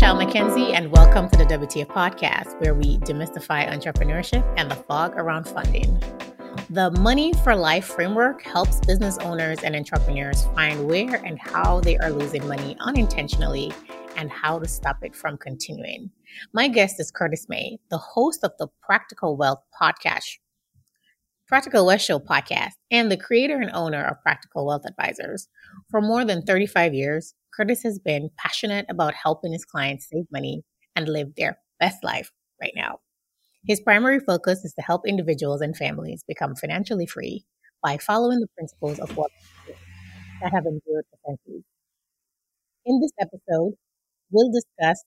Michelle McKenzie, and welcome to the WTF podcast, where we demystify entrepreneurship and the fog around funding. The Money for Life framework helps business owners and entrepreneurs find where and how they are losing money unintentionally and how to stop it from continuing. My guest is Curtis May, the host of the Practical Wealth podcast, Practical Wealth Show podcast, and the creator and owner of Practical Wealth Advisors. For more than 35 years, Curtis has been passionate about helping his clients save money and live their best life right now. His primary focus is to help individuals and families become financially free by following the principles of what that have endured for centuries. In this episode, we'll discuss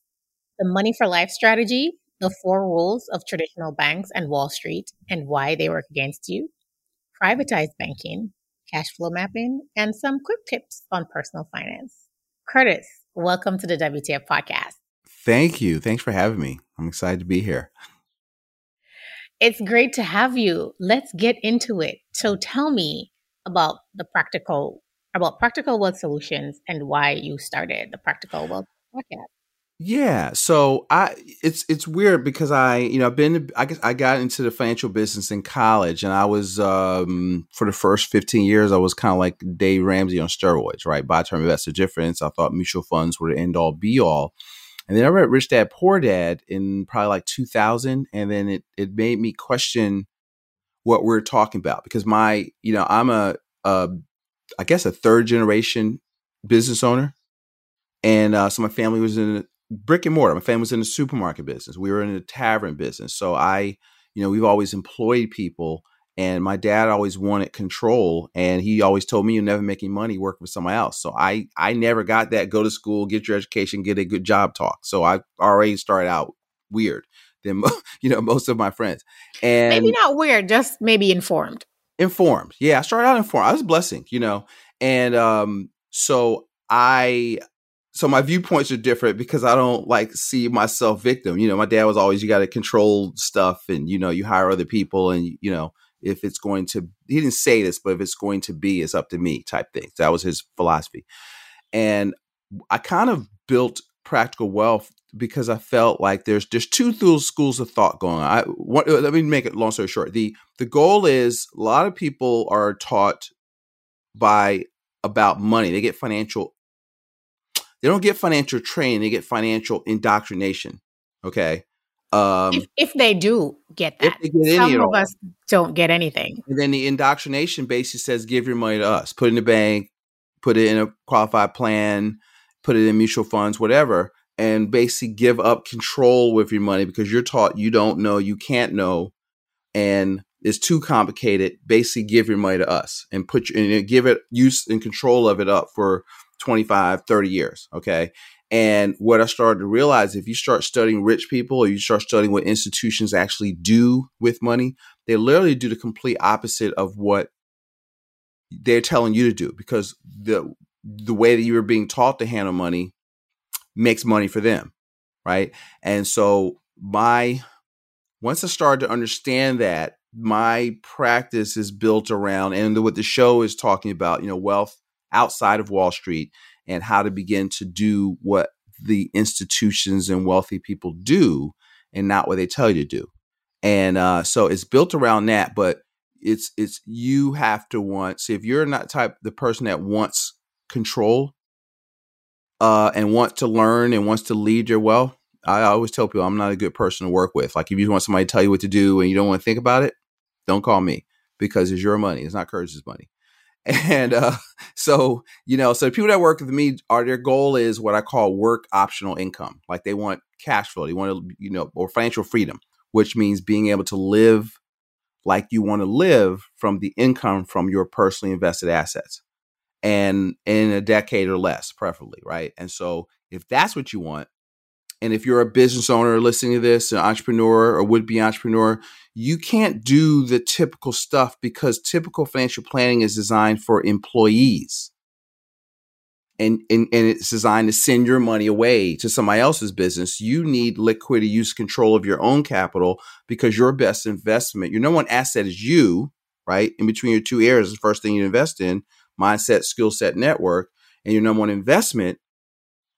the money for life strategy, the four rules of traditional banks and Wall Street and why they work against you, privatized banking, cash flow mapping, and some quick tips on personal finance. Curtis, welcome to the WTF podcast. Thank you. Thanks for having me. I'm excited to be here. It's great to have you. Let's get into it. So tell me about the practical about practical wealth solutions and why you started the practical wealth podcast. Yeah, so I it's it's weird because I you know I've been I guess I got into the financial business in college and I was um for the first 15 years I was kind of like Dave Ramsey on steroids, right? Buy term investor difference. I thought mutual funds were the end all be all. And then I read Rich Dad Poor Dad in probably like 2000 and then it it made me question what we're talking about because my you know I'm a, a I guess a third generation business owner and uh, so my family was in brick and mortar. My family was in the supermarket business. We were in the tavern business. So I, you know, we've always employed people. And my dad always wanted control, and he always told me, "You're never making money working for somebody else." So I, I never got that. Go to school, get your education, get a good job talk. So I already started out weird than you know most of my friends. And maybe not weird, just maybe informed. Informed, yeah. I started out informed. I was a blessing, you know, and um, so I so my viewpoints are different because I don't like see myself victim. You know, my dad was always you got to control stuff, and you know, you hire other people, and you know, if it's going to, he didn't say this, but if it's going to be, it's up to me, type thing. That was his philosophy, and I kind of built practical wealth because I felt like there's there's two schools of thought going on. I what, uh, let me make it long story short. The the goal is a lot of people are taught by about money. They get financial they don't get financial training; they get financial indoctrination. Okay. Um, if, if they do get that, get some of us don't get anything. And then the indoctrination basically says, "Give your money to us. Put it in the bank. Put it in a qualified plan. Put it in mutual funds, whatever." And basically give up control with your money because you're taught you don't know, you can't know, and it's too complicated. Basically, give your money to us and put your, and give it use and control of it up for 25, 30 years. Okay. And what I started to realize, if you start studying rich people or you start studying what institutions actually do with money, they literally do the complete opposite of what they're telling you to do because the the way that you were being taught to handle money makes money for them. Right. And so my once I started to understand that, my practice is built around and what the show is talking about, you know, wealth outside of Wall Street and how to begin to do what the institutions and wealthy people do and not what they tell you to do. And uh, so it's built around that, but it's it's you have to want. See, if you're not type the person that wants control uh, and wants to learn and wants to lead your wealth, I always tell people I'm not a good person to work with. Like if you want somebody to tell you what to do and you don't want to think about it, don't call me because it's your money. It's not Curtis's money. And uh, so, you know, so people that work with me are their goal is what I call work optional income. Like they want cash flow, they want to, you know, or financial freedom, which means being able to live like you want to live from the income from your personally invested assets and in a decade or less, preferably, right? And so if that's what you want, and if you're a business owner listening to this, an entrepreneur or would be entrepreneur, you can't do the typical stuff because typical financial planning is designed for employees. And, and, and it's designed to send your money away to somebody else's business. You need liquidity, use control of your own capital because your best investment, your number one asset is you, right? In between your two areas, the first thing you invest in mindset, skill set, network. And your number one investment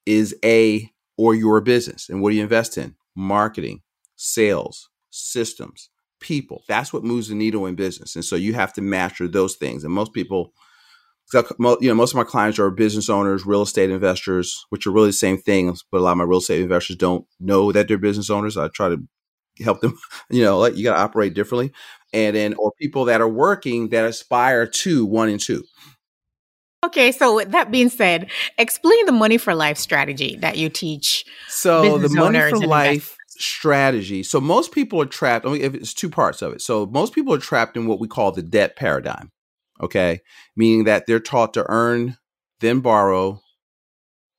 is a or your business. And what do you invest in? Marketing, sales, systems, people. That's what moves the needle in business. And so you have to master those things. And most people, you know, most of my clients are business owners, real estate investors, which are really the same thing. But a lot of my real estate investors don't know that they're business owners. I try to help them, you know, like you got to operate differently. And then, or people that are working that aspire to one and two. Okay, so with that being said, explain the money for life strategy that you teach. So the money for life strategy. So most people are trapped. I mean, if it's two parts of it. So most people are trapped in what we call the debt paradigm. Okay, meaning that they're taught to earn, then borrow,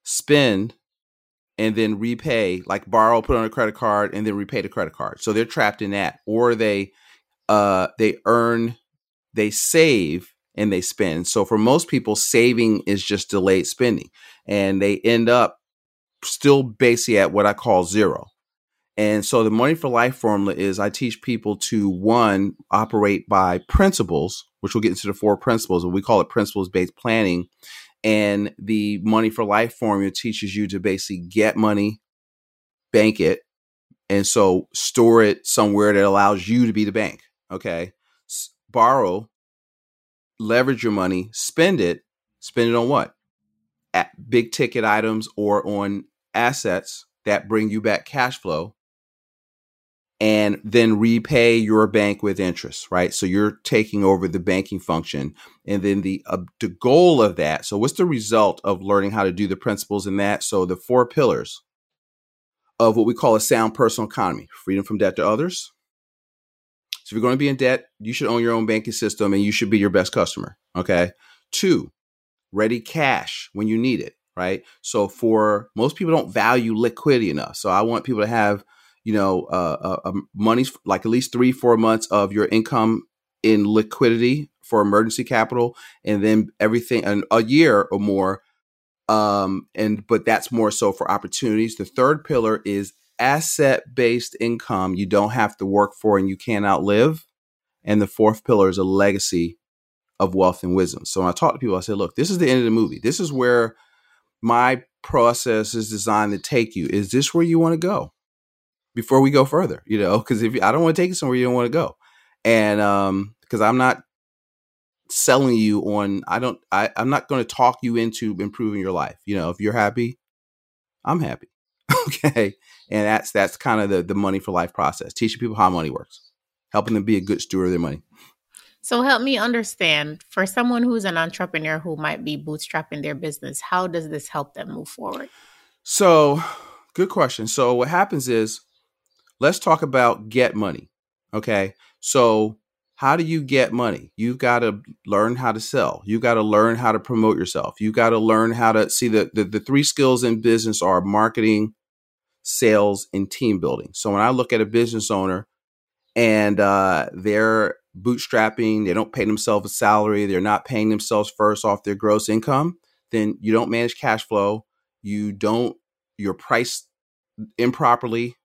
spend, and then repay. Like borrow, put on a credit card, and then repay the credit card. So they're trapped in that, or they uh they earn, they save, and they spend. So for most people, saving is just delayed spending, and they end up still basically at what I call zero. And so the money for life formula is I teach people to one operate by principles, which we'll get into the four principles, and we call it principles based planning. And the money for life formula teaches you to basically get money, bank it, and so store it somewhere that allows you to be the bank. Okay. S- borrow leverage your money, spend it, spend it on what? At big ticket items or on assets that bring you back cash flow and then repay your bank with interest, right? So you're taking over the banking function. And then the uh, the goal of that, so what's the result of learning how to do the principles in that? So the four pillars of what we call a sound personal economy, freedom from debt to others, so if you're going to be in debt, you should own your own banking system and you should be your best customer. Okay. Two, ready cash when you need it. Right. So for most people don't value liquidity enough. So I want people to have, you know, uh, uh, um, money like at least three, four months of your income in liquidity for emergency capital, and then everything and a year or more. Um, and but that's more so for opportunities. The third pillar is asset based income you don't have to work for and you can't outlive. And the fourth pillar is a legacy of wealth and wisdom. So when I talk to people, I say, look, this is the end of the movie. This is where my process is designed to take you. Is this where you want to go before we go further? You know, because if I don't want to take you somewhere you don't want to go, and um, because I'm not selling you on, I don't, I, I'm not going to talk you into improving your life. You know, if you're happy, I'm happy. okay, and that's that's kind of the the money for life process, teaching people how money works, helping them be a good steward of their money. So help me understand for someone who's an entrepreneur who might be bootstrapping their business, how does this help them move forward? So, good question. So what happens is let's talk about get money. Okay? So how do you get money? You've got to learn how to sell. You've got to learn how to promote yourself. You've got to learn how to see the, the the three skills in business are marketing, sales, and team building. So when I look at a business owner and uh, they're bootstrapping, they don't pay themselves a salary, they're not paying themselves first off their gross income, then you don't manage cash flow. You don't, you're priced improperly.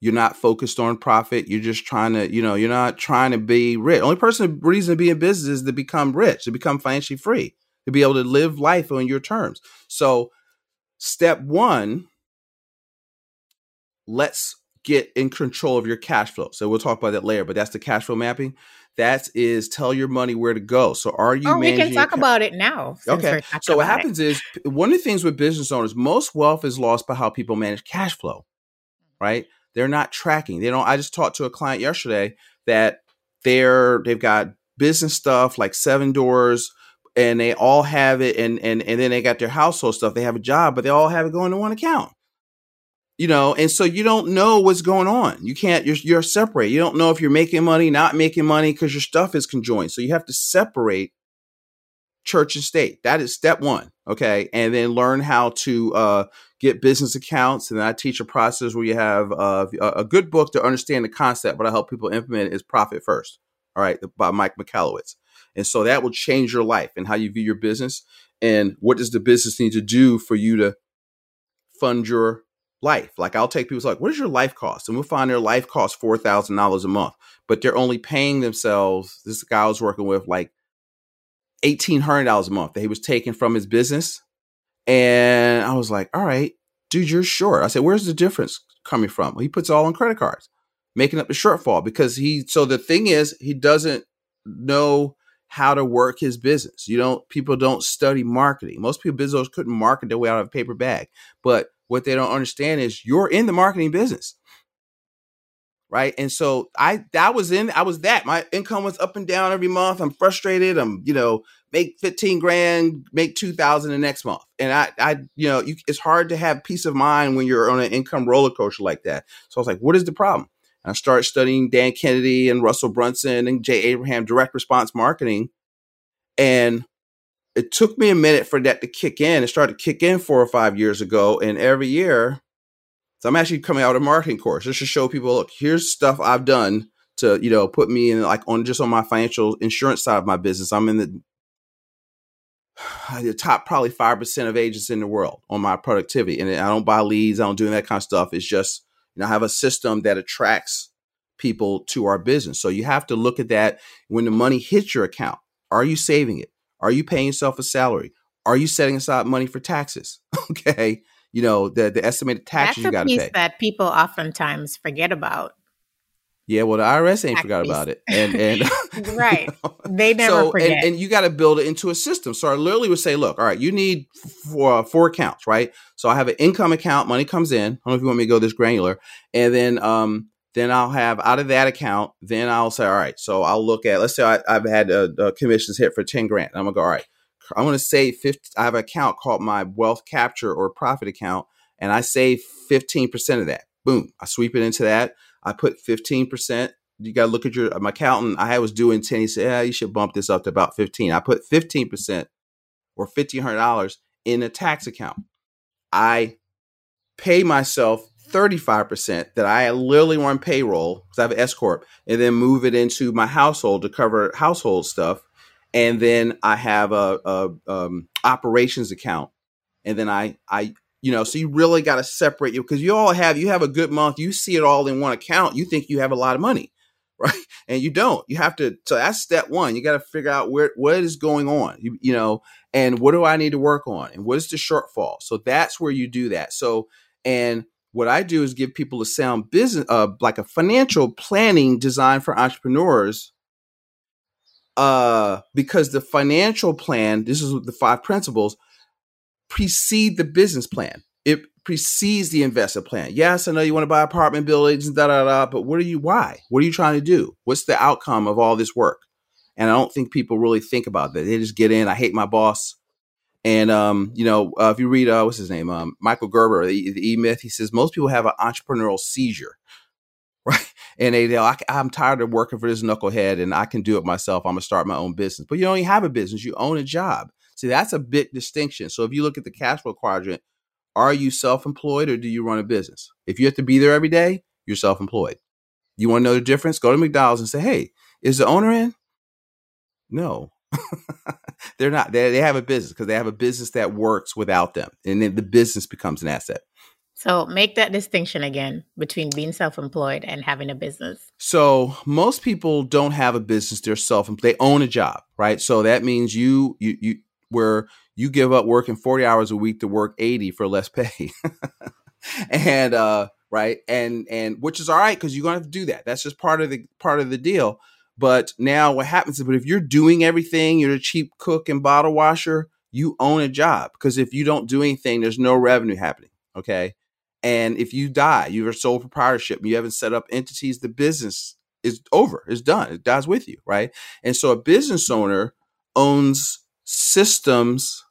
You're not focused on profit. You're just trying to, you know, you're not trying to be rich. Only person reason to be in business is to become rich, to become financially free, to be able to live life on your terms. So, step one let's get in control of your cash flow. So we'll talk about that later, but that's the cash flow mapping. That is tell your money where to go. So are you oh, we can talk about it now. Okay. So what happens it. is one of the things with business owners, most wealth is lost by how people manage cash flow. Right? They're not tracking. They don't I just talked to a client yesterday that they're they've got business stuff like seven doors and they all have it and and and then they got their household stuff. They have a job, but they all have it going to one account you know and so you don't know what's going on. You can't you're, you're separate. You don't know if you're making money not making money because your stuff is conjoined. So you have to separate church and state. That is step one okay? And then learn how to uh, get business accounts. And i teach a process where you have uh, a good book to understand the concept but i help people implement it is profit first all right by mike michalowicz and so that will change your life and how you view your business and what does the business need to do for you to fund your life. Like I'll take people like, what is your life cost? And we'll find their life costs four thousand dollars a month, but they're only paying themselves. This guy I was working with like eighteen hundred dollars a month that he was taking from his business, and I was like, all right, dude, you're short. I said, where's the difference coming from? Well, he puts it all on credit cards, making up the shortfall because he, so the thing is, he doesn't know how to work his business. You don't, people don't study marketing. Most people, business couldn't market their way out of a paper bag. But what they don't understand is you're in the marketing business right? And so i that was in i was that. My income was up and down every month. I'm frustrated. I'm you know make 15 grand make 2000 the next month. And i i you know you, it's hard to have peace of mind when you're on an income roller coaster like that. So i was like what is the problem? And i started studying dan kennedy and russell brunson and jay abraham direct response marketing. And it took me a minute for that to kick in it started to kick in four or five years ago and every year so I'm actually coming out of a marketing course just to show people, look, here's stuff I've done to, you know, put me in like on just on my financial insurance side of my business. I'm in the the top probably five percent of agents in the world on my productivity. And I don't buy leads, I don't do that kind of stuff. It's just, you know, I have a system that attracts people to our business. So you have to look at that when the money hits your account. Are you saving it? Are you paying yourself a salary? Are you setting aside money for taxes? okay you know the the estimated taxes That's you got to pay. That people oftentimes forget about. Yeah, well, the IRS ain't forgot about it, and and right, you know, they never so, forget. And, and you got to build it into a system. So I literally would say, look, all right, you need four, four accounts, right? So I have an income account, money comes in. I don't know if you want me to go this granular, and then um then I'll have out of that account, then I'll say, all right, so I'll look at, let's say I, have had uh, uh, commissions hit for 10 grand. I'm gonna go, all right, I'm to save 50. I have an account called my wealth capture or profit account, and I save 15% of that. Boom. I sweep it into that. I put 15%. You got to look at your, my accountant. I was doing 10. He said, yeah, you should bump this up to about 15. I put 15% or $1,500 in a tax account. I pay myself 35% that I literally run payroll because I have an S Corp and then move it into my household to cover household stuff. And then I have a, a um, operations account, and then I I you know so you really got to separate you because you all have you have a good month you see it all in one account you think you have a lot of money right? And you don't. You have to so that's step one. You got to figure out where what is going on you, you know? And what do i need to work on? And what is the shortfall? So that's where you do that. So and what i do is give people a sound business uh, like a financial planning design for entrepreneurs uh, because the financial plan, this is the five principles, precede the business plan. It precedes the investment plan. Yes, I know you want to buy apartment buildings da da da, but what are you? Why? What are you trying to do? What's the outcome of all this work? And I don't think people really think about that. They just get in. I hate my boss. And um, you know, uh, if you read uh, what's his name, um, Michael Gerber, the, the E Myth, he says most people have an entrepreneurial seizure, right? and they, they I, am tired of working for this knucklehead and I can do it myself. I'm gonna start my own business. But you don't even have a business; you own a job. See, that's a big distinction. So if you look at the cash flow quadrant, are you self-employed or do you run a business? If you have to be there every day, you're self-employed. You want to know the difference? Go to McDonald's and say, "Hey, is the owner in?" No, they're not. They, they have a business because they have a business that works without them, and then the business becomes an asset. So make that distinction again between being self-employed and having a business. So most people don't have a business; they're self-employed. They own a job, right? So that means you you you where you give up working forty hours a week to work eighty for less pay, and uh, right, and and which is all right because you're gonna have to do that. That's just part of the part of the deal. But now what happens is, but if you're doing everything, you're a cheap cook and bottle washer, you own a job because if you don't do anything, there's no revenue happening. Okay. And if you die, you are a sole proprietorship, you haven't set up entities, the business is over, it's done, it dies with you, right? And so a business owner owns systems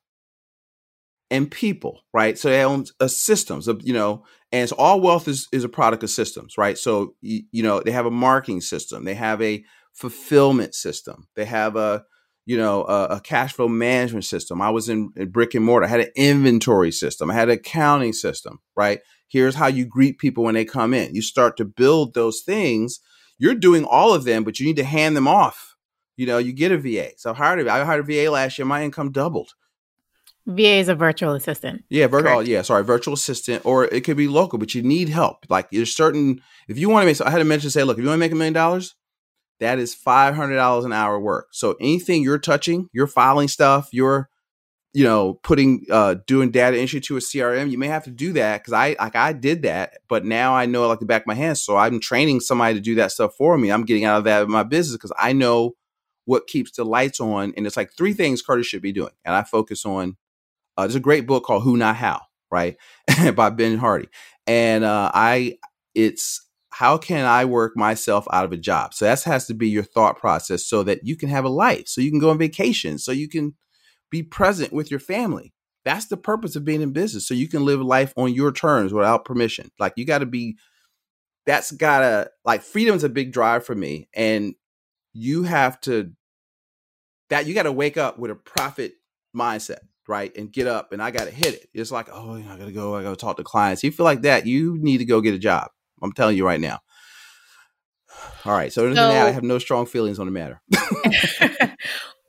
and people, right? So they own a systems you know, and so all wealth is, is a product of systems, right? So, you, you know, they have a marketing system, they have a fulfillment system, they have a, you know, a, a, cash flow management system. I was in, in, brick and mortar. I had an inventory system. I had an accounting system, right? Here's how you greet people when they come in. You start to build those things. You're doing all of them, but you need to hand them off. You know, you get a VA. So I hired a, I hired a VA last year. My income doubled. VA is a virtual assistant. Yeah, virtual. Yeah, sorry, virtual assistant, or it could be local, but you need help. Like there's certain. If you want to make, so I had to mention, say, look, if you want to make a million dollars, that is five hundred dollars an hour work. So anything you're touching, you're filing stuff, you're you know, putting uh doing data entry to a CRM, you may have to do that because I like I did that, but now I know like the back of my hand. So I'm training somebody to do that stuff for me. I'm getting out of that in my business because I know what keeps the lights on. And it's like three things Curtis should be doing. And I focus on uh, there's a great book called Who Not How, right? by Ben Hardy. And uh I it's how can I work myself out of a job? So that has to be your thought process so that you can have a life, so you can go on vacation, so you can be present with your family. That's the purpose of being in business. So you can live life on your terms without permission. Like you got to be, that's gotta, like freedom's a big drive for me. And you have to, that you got to wake up with a profit mindset, right? And get up and I got to hit it. It's like, oh, I got to go, I got to talk to clients. You feel like that, you need to go get a job I'm telling you right now. All right. So, other so that, I have no strong feelings on the matter.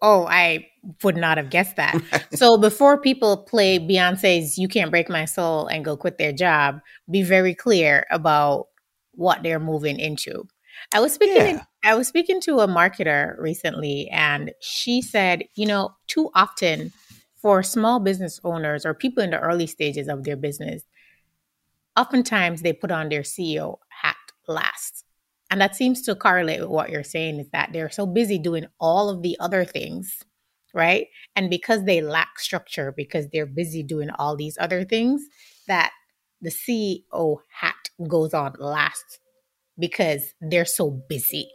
oh, I would not have guessed that. so before people play Beyonce's You Can't Break My Soul and go quit their job, be very clear about what they're moving into. I was speaking yeah. I was speaking to a marketer recently and she said, you know, too often for small business owners or people in the early stages of their business, oftentimes they put on their CEO hat last. And that seems to correlate with what you're saying is that they're so busy doing all of the other things, right? And because they lack structure, because they're busy doing all these other things, that the CEO hat goes on last because they're so busy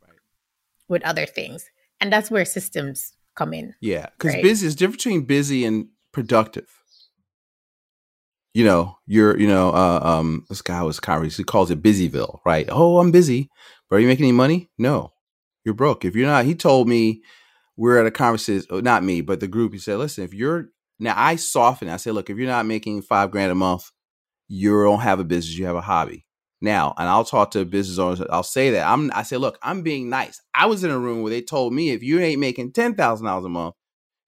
right. with other things. And that's where systems come in. Yeah. Because right? busy is different between busy and productive you know, you're, you know, uh, um, this guy was Kyrie. He calls it Busyville, right? Oh, I'm busy, but are you making any money? No, you're broke. If you're not, he told me we're at a conversation, oh, not me, but the group. He said, listen, if you're now, I soften. I say, look, if you're not making five grand a month, you don't have a business. You have a hobby. Now, and I'll talk to business owners. I'll say that I'm. I say, look, I'm being nice. I was in a room where they told me if you ain't making ten thousand dollars a month,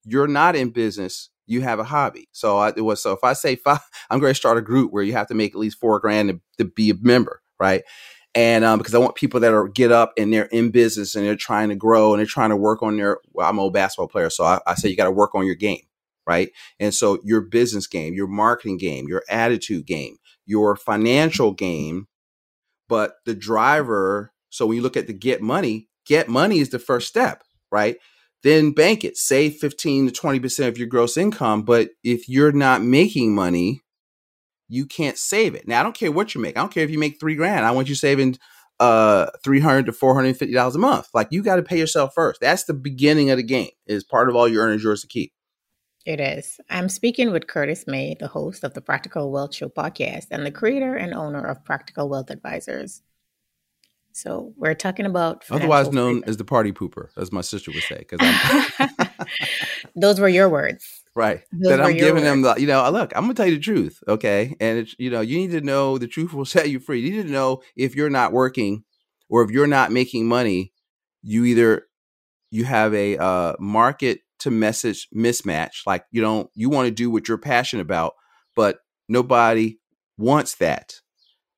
you're not in business you have a hobby. So I, it was so if I say five, I'm going to start a group where you have to make at least four grand to, to be a member, right? And um, because I want people that are get up and they're in business and they're trying to grow and they're trying to work on their. Well, I'm an old basketball player, so I, I say you got to work on your game, right? And so your business game, your marketing game, your attitude game, your financial game, but the driver. So when you look at the get money, get money is the first step, right? Then bank it. Save 15 to 20% of your gross income. But if you're not making money, you can't save it. Now, I don't care what you make. I don't care if you make three grand. I want you saving uh 300 to 450 dollars a month like you got to pay yourself first that's the beginning of the game is part of all your earnings yours to keep it is i'm speaking with curtis may the host of the practical wealth show podcast and the creator and owner of practical wealth advisors so we're talking about otherwise known freedom. as the party pooper, as my sister would say. Because those were your words, right? Those that I'm giving words. them the, you know, look, I'm gonna tell you the truth, okay? And it's, you know, you need to know the truth will set you free. You need to know if you're not working or if you're not making money, you either you have a uh, market to message mismatch, like you don't you want to do what you're passionate about, but nobody wants that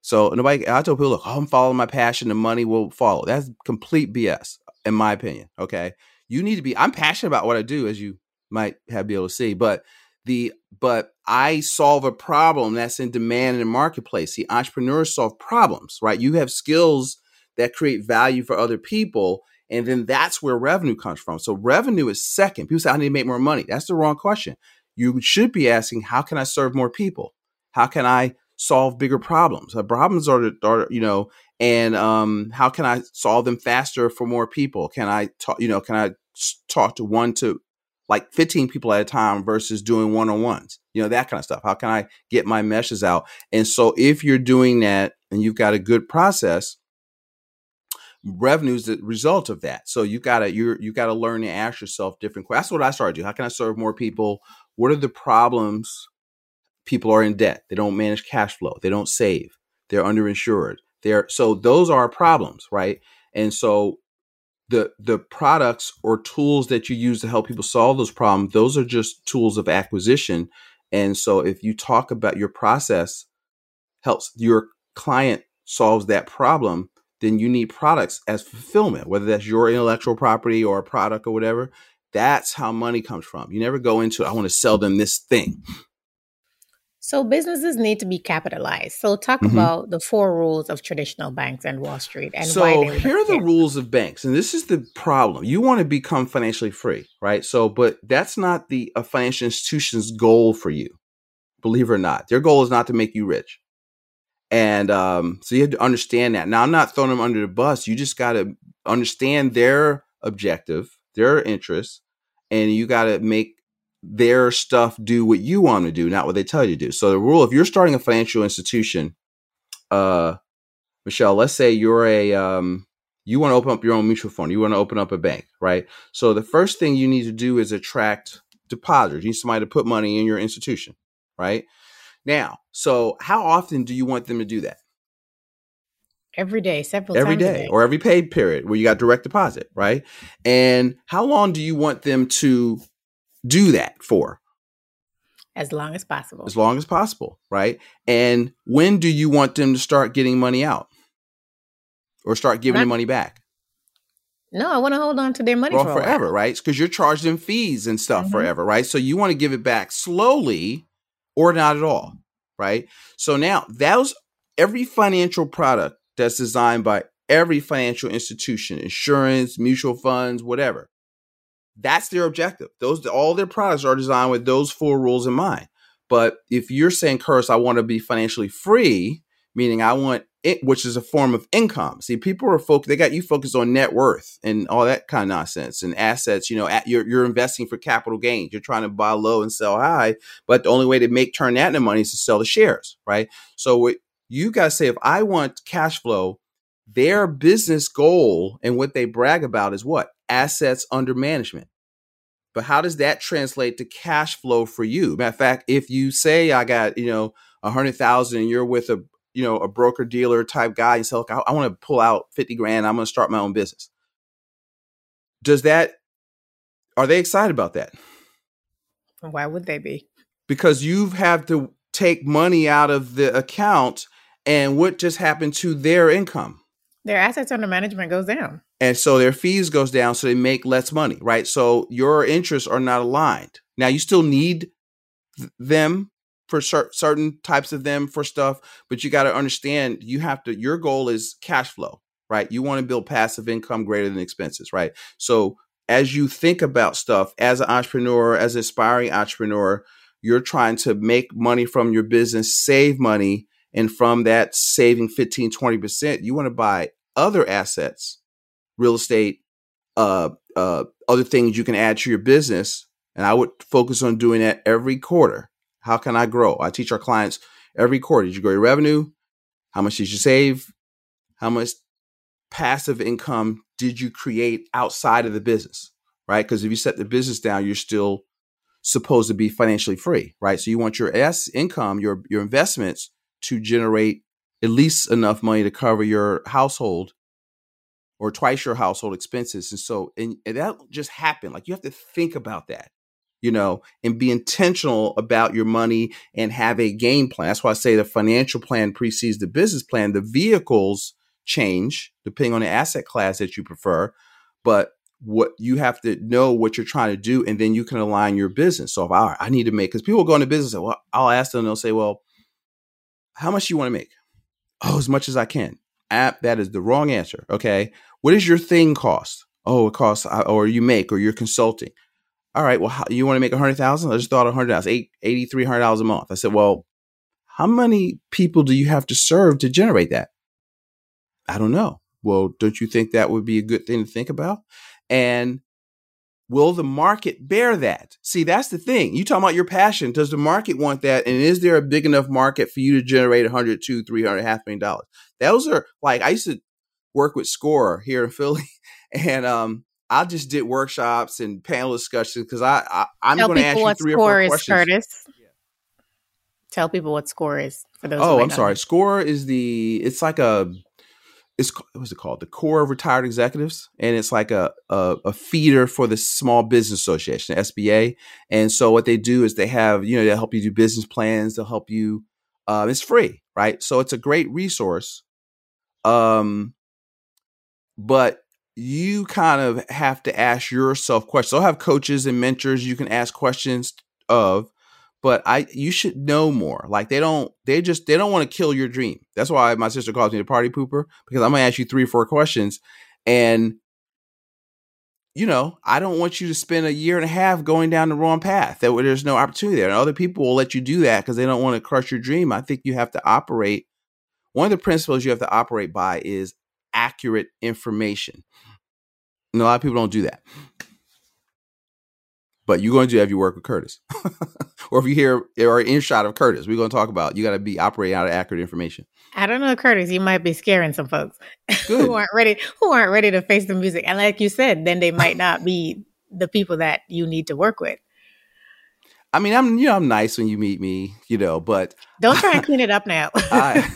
so nobody, I told people, look, I'm following my passion, the money will follow. That's complete BS, in my opinion. Okay, you need to be. I'm passionate about what I do, as you might have be able to see, but the but I solve a problem that's in demand in the marketplace. The entrepreneurs solve problems, right? You have skills that create value for other people, and then that's where revenue comes from. So revenue is second. People say I need to make more money. That's the wrong question. You should be asking, how can I serve more people? How can I solve bigger problems. The problems are, are you know, and um, how can I solve them faster for more people? Can I talk, you know, can I talk to one to like 15 people at a time versus doing one on ones, you know, that kind of stuff. How can I get my meshes out? And so if you're doing that and you've got a good process, revenue is the result of that. So you gotta you you gotta learn to ask yourself different questions. That's what I started doing. How can I serve more people? What are the problems people are in debt. They don't manage cash flow. They don't save. They're underinsured. They're so those are problems, right? And so the the products or tools that you use to help people solve those problems, those are just tools of acquisition. And so if you talk about your process helps your client solves that problem, then you need products as fulfillment, whether that's your intellectual property or a product or whatever. That's how money comes from. You never go into I want to sell them this thing. So businesses need to be capitalized. So talk mm-hmm. about the four rules of traditional banks and Wall Street and so why they here are the rules of banks, and this is the problem. You want to become financially free, right? So, but that's not the a financial institution's goal for you. Believe it or not, their goal is not to make you rich. And um, so you have to understand that. Now, I'm not throwing them under the bus. You just got to understand their objective, their interests, and you got to make their stuff do what you want to do, not what they tell you to do. So the rule, if you're starting a financial institution, uh, Michelle, let's say you're a, um, you want to open up your own mutual fund. You want to open up a bank, right? So the first thing you need to do is attract depositors. You need somebody to put money in your institution, right? Now, so how often do you want them to do that? Every day, several every day, day, or every paid period where you got direct deposit, right? And how long do you want them to do that for? As long as possible. As long as possible, right? And when do you want them to start getting money out or start giving Not, money back? No, I want to hold on to their money well, for forever, right? Because you're charging fees and stuff mm-hmm. forever, right? So you want to give it back slowly or not at all, right? So now those every financial product that's designed by every financial institution, insurance, mutual funds, whatever. That's their objective. Those all their products are designed with those four rules in mind. But if you're saying, Curtis, I want to be financially free, meaning I want it, which is a form of income. See, people are focused, they got you focused on net worth and all that kind of nonsense and assets. You know, at, you're, you're investing for capital gains. You're trying to buy low and sell high. But the only way to make turn that into money is to sell the shares, right? So what you got to say, if I want cash flow, their business goal and what they brag about is what? Assets under management. But how does that translate to cash flow for you? Matter of fact, if you say I got, you know, a hundred thousand and you're with a you know, a broker dealer type guy and say, look, I, I want to pull out 50 grand. I'm going to start my own business. Does that, are they excited about that? Why would they be? Because you've had to take money out of the account and what just happened to their income? Their assets under management goes down. And so their fees goes down so they make less money, right? So your interests are not aligned. Now you still need th- them for cer- certain types of them for stuff, but you got to understand you have to your goal is cash flow, right? You want to build passive income greater than expenses, right? So as you think about stuff as an entrepreneur, as an aspiring entrepreneur, you're trying to make money from your business, save money, and from that saving 15, 20%, you want to buy other assets, real estate, uh, uh, other things you can add to your business. And I would focus on doing that every quarter how can I grow? I teach our clients every quarter. Did you grow your revenue? How much did you save? How much passive income did you create outside of the business? Right? Because if you set the business down, you're still supposed to be financially free, right? So you want your S income, your your investments to generate at least enough money to cover your household or twice your household expenses. And so and, and that just happened. Like you have to think about that you know, and be intentional about your money and have a game plan. That's why I say the financial plan precedes the business plan. The vehicles change depending on the asset class that you prefer, but what you have to know what you're trying to do, and then you can align your business. So if I, I need to make, because people go into business, well, I'll ask them, they'll say, well, how much do you want to make? Oh, as much as I can. App, that is the wrong answer. Okay. What does your thing cost? Oh, it costs, uh, or you make, or you're consulting all right, well, how, you want to make a hundred thousand? I just thought a hundred dollars, eight, eighty three hundred dollars a month. I said, well, how many people do you have to serve to generate that? I don't know. Well, don't you think that would be a good thing to think about? And will the market bear that? See, that's the thing. You talking about your passion. Does the market want that? And is there a big enough market for you to generate 100, 200, 300, half million dollars? Those are like, I used to work with Score here in Philly. And um, I just did workshops and panel discussions because I, I am going to ask you three or four is, questions. Curtis. Yeah. Tell people what score is for those. Oh, I'm sorry. Know. Score is the. It's like a. It's what's it called? The Corps of Retired Executives, and it's like a, a a feeder for the Small Business Association, SBA. And so what they do is they have you know they help you do business plans. They'll help you. Uh, it's free, right? So it's a great resource. Um, but you kind of have to ask yourself questions. I'll have coaches and mentors you can ask questions of, but I you should know more. Like they don't they just they don't want to kill your dream. That's why my sister calls me the party pooper because I'm gonna ask you three or four questions and you know, I don't want you to spend a year and a half going down the wrong path that there's no opportunity there. And other people will let you do that because they don't want to crush your dream. I think you have to operate. One of the principles you have to operate by is accurate information. And a lot of people don't do that. But you're going to do have you work with Curtis. or if you hear or in shot of Curtis, we're going to talk about you got to be operating out of accurate information. I don't know, Curtis. You might be scaring some folks who aren't ready who aren't ready to face the music. And like you said, then they might not be the people that you need to work with. I mean, I'm you know I'm nice when you meet me, you know, but don't try and clean it up now. I,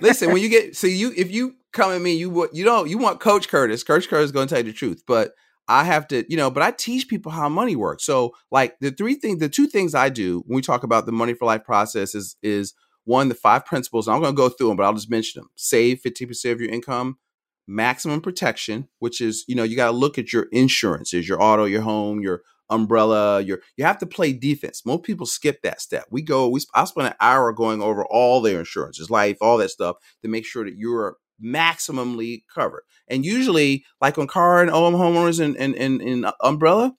listen, when you get so you if you come at me, you you don't you want Coach Curtis. Coach Curtis is going to tell you the truth, but I have to, you know, but I teach people how money works. So, like the three things, the two things I do when we talk about the money for life process is is one, the five principles. I'm going to go through them, but I'll just mention them. Save 50% of your income, maximum protection, which is, you know, you got to look at your insurances, your auto, your home, your umbrella, your you have to play defense. Most people skip that step. We go, we I spend an hour going over all their insurances, life, all that stuff to make sure that you're maximally covered. And usually, like on car and home homeowners and, and, and, and umbrella,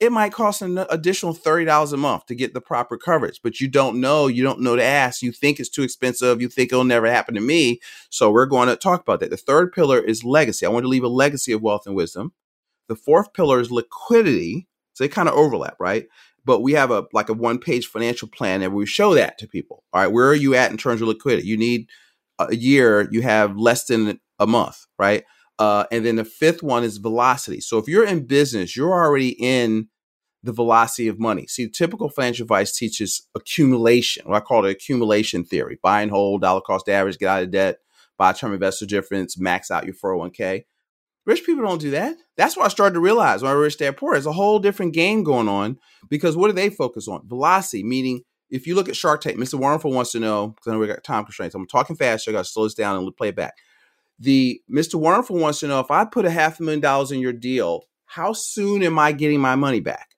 it might cost an additional $30 a month to get the proper coverage, but you don't know, you don't know to ask. You think it's too expensive. You think it'll never happen to me. So we're going to talk about that. The third pillar is legacy. I want to leave a legacy of wealth and wisdom. The fourth pillar is liquidity. So they kind of overlap, right? But we have a like a one page financial plan and we show that to people. All right, where are you at in terms of liquidity? You need a year, you have less than a month, right? Uh, and then the fifth one is velocity. So if you're in business, you're already in the velocity of money. See, typical financial advice teaches accumulation, what I call the accumulation theory buy and hold, dollar cost average, get out of debt, buy term investor difference, max out your 401k. Rich people don't do that. That's what I started to realize when I rich dad poor. There's a whole different game going on because what do they focus on? Velocity, meaning if you look at Shark Tank, Mr. Wonderful wants to know because I know we got time constraints. I'm talking fast, so I got to slow this down and play it back. The Mr. Wonderful wants to know if I put a half a million dollars in your deal, how soon am I getting my money back?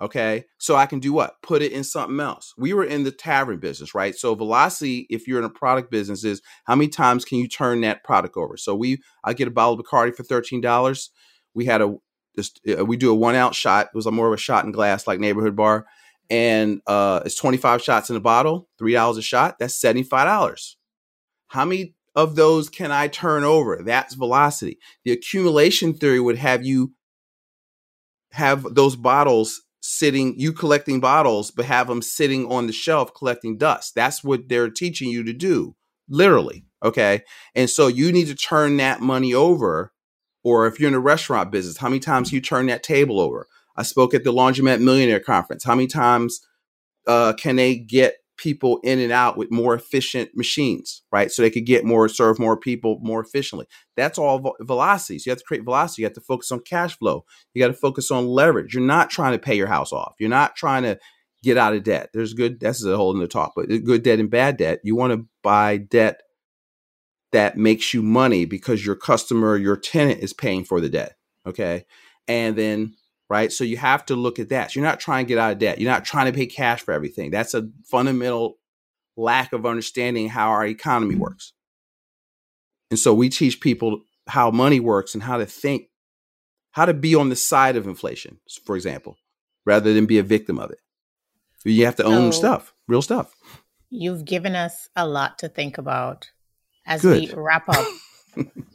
Okay, so I can do what? Put it in something else. We were in the tavern business, right? So velocity, if you're in a product business, is how many times can you turn that product over? So we, I get a bottle of Bacardi for thirteen dollars. We had a, uh, we do a one ounce shot. It was a more of a shot in glass, like neighborhood bar and uh, it's 25 shots in a bottle, $3 a shot, that's $75. How many of those can I turn over? That's velocity. The accumulation theory would have you have those bottles sitting, you collecting bottles, but have them sitting on the shelf collecting dust. That's what they're teaching you to do, literally. Okay. And so you need to turn that money over. Or if you're in a restaurant business, how many times you turn that table over? I spoke at the Laundromat Millionaire Conference. How many times uh, can they get people in and out with more efficient machines, right? So they could get more, serve more people more efficiently. That's all velocities. You have to create velocity. You have to focus on cash flow. You got to focus on leverage. You're not trying to pay your house off. You're not trying to get out of debt. There's good, that's a whole other talk, but good debt and bad debt. You want to buy debt that makes you money because your customer, your tenant is paying for the debt. Okay. And then right? So you have to look at that. So you're not trying to get out of debt. You're not trying to pay cash for everything. That's a fundamental lack of understanding how our economy works. And so we teach people how money works and how to think, how to be on the side of inflation, for example, rather than be a victim of it. You have to own so stuff, real stuff. You've given us a lot to think about as Good. we wrap up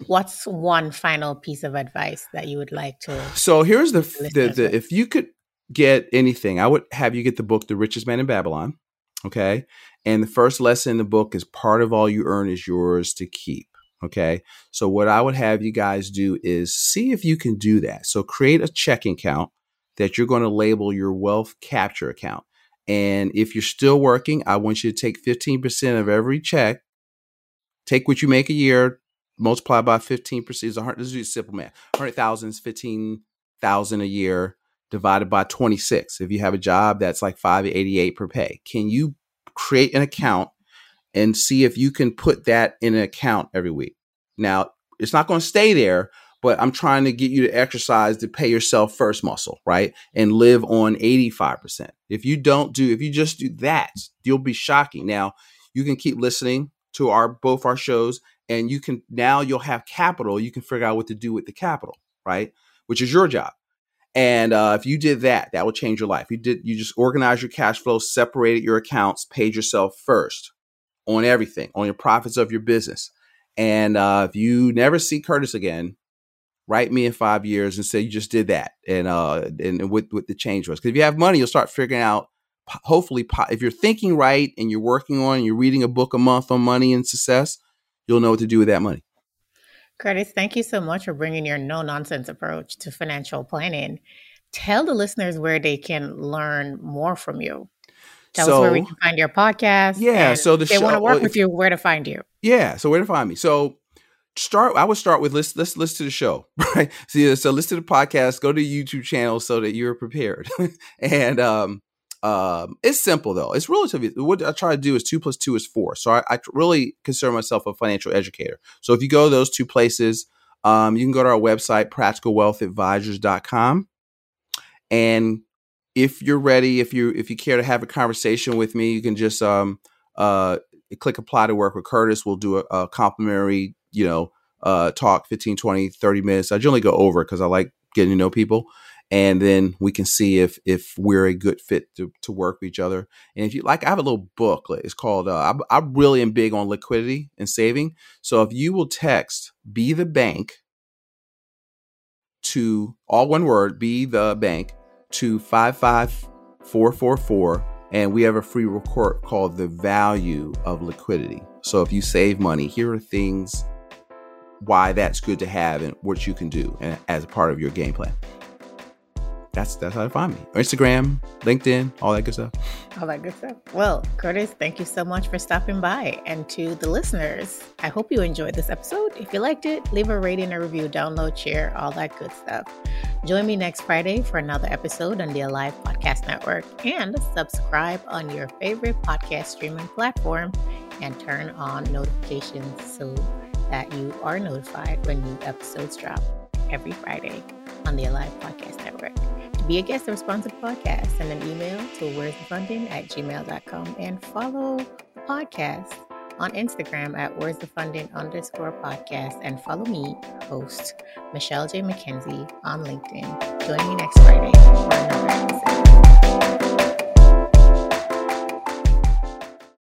What's one final piece of advice that you would like to? So here's the, the, the if you could get anything, I would have you get the book The Richest Man in Babylon. Okay. And the first lesson in the book is part of all you earn is yours to keep. Okay. So what I would have you guys do is see if you can do that. So create a checking account that you're going to label your wealth capture account. And if you're still working, I want you to take 15% of every check, take what you make a year, multiply by 15%. Is 100, this is simple math. 100,000 is 15,000 a year divided by 26. If you have a job that's like 588 per pay, can you create an account and see if you can put that in an account every week? Now, it's not going to stay there, but I'm trying to get you to exercise to pay yourself first muscle, right? And live on 85%. If you don't do, if you just do that, you'll be shocking. Now, you can keep listening to our both our shows and you can now you'll have capital. You can figure out what to do with the capital, right? Which is your job. And uh, if you did that, that will change your life. You did you just organize your cash flow, separated your accounts, paid yourself first on everything, on your profits of your business. And uh, if you never see Curtis again, write me in five years and say you just did that and uh and, and what what the change was because if you have money you'll start figuring out hopefully if you're thinking right and you're working on you're reading a book a month on money and success you'll know what to do with that money. Curtis thank you so much for bringing your no nonsense approach to financial planning. Tell the listeners where they can learn more from you. Tell so, us where we can find your podcast yeah so the show. they want to work with you where to find you. Yeah so where to find me? So start i would start with let's let's listen to the show right? So, so listen to the podcast go to the youtube channel so that you're prepared. And um um it's simple though. It's relatively what i try to do is two plus two is four. So i, I really consider myself a financial educator. So if you go to those two places um you can go to our website practicalwealthadvisors.com and if you're ready if you if you care to have a conversation with me you can just um uh click apply to work with curtis. We'll do a, a complimentary you know, uh, talk 15, 20, 30 minutes. I generally go over because I like getting to know people. And then we can see if if we're a good fit to, to work with each other. And if you like, I have a little booklet. It's called uh, I, I really am big on liquidity and saving. So if you will text "Be the Bank" to all one word, "Be the Bank" to five five four four four, and we have a free report called "The Value of Liquidity." So if you save money, here are things why that's good to have and what you can do as a part of your game plan. That's that's how to find me. Instagram, LinkedIn, all that good stuff. All that good stuff. Well, Curtis, thank you so much for stopping by. And to the listeners, I hope you enjoyed this episode. If you liked it, leave a rating, a review, download, share, all that good stuff. Join me next Friday for another episode on the Alive Podcast Network and subscribe on your favorite podcast streaming platform and turn on notifications so that you are notified when new episodes drop every Friday on the Alive Podcast Network. To be a guest or sponsor the podcast, send an email to where's the funding at gmail.com and follow the podcast on Instagram at where's the funding underscore podcast and follow me, host Michelle J. McKenzie on LinkedIn. Join me next Friday for another episode.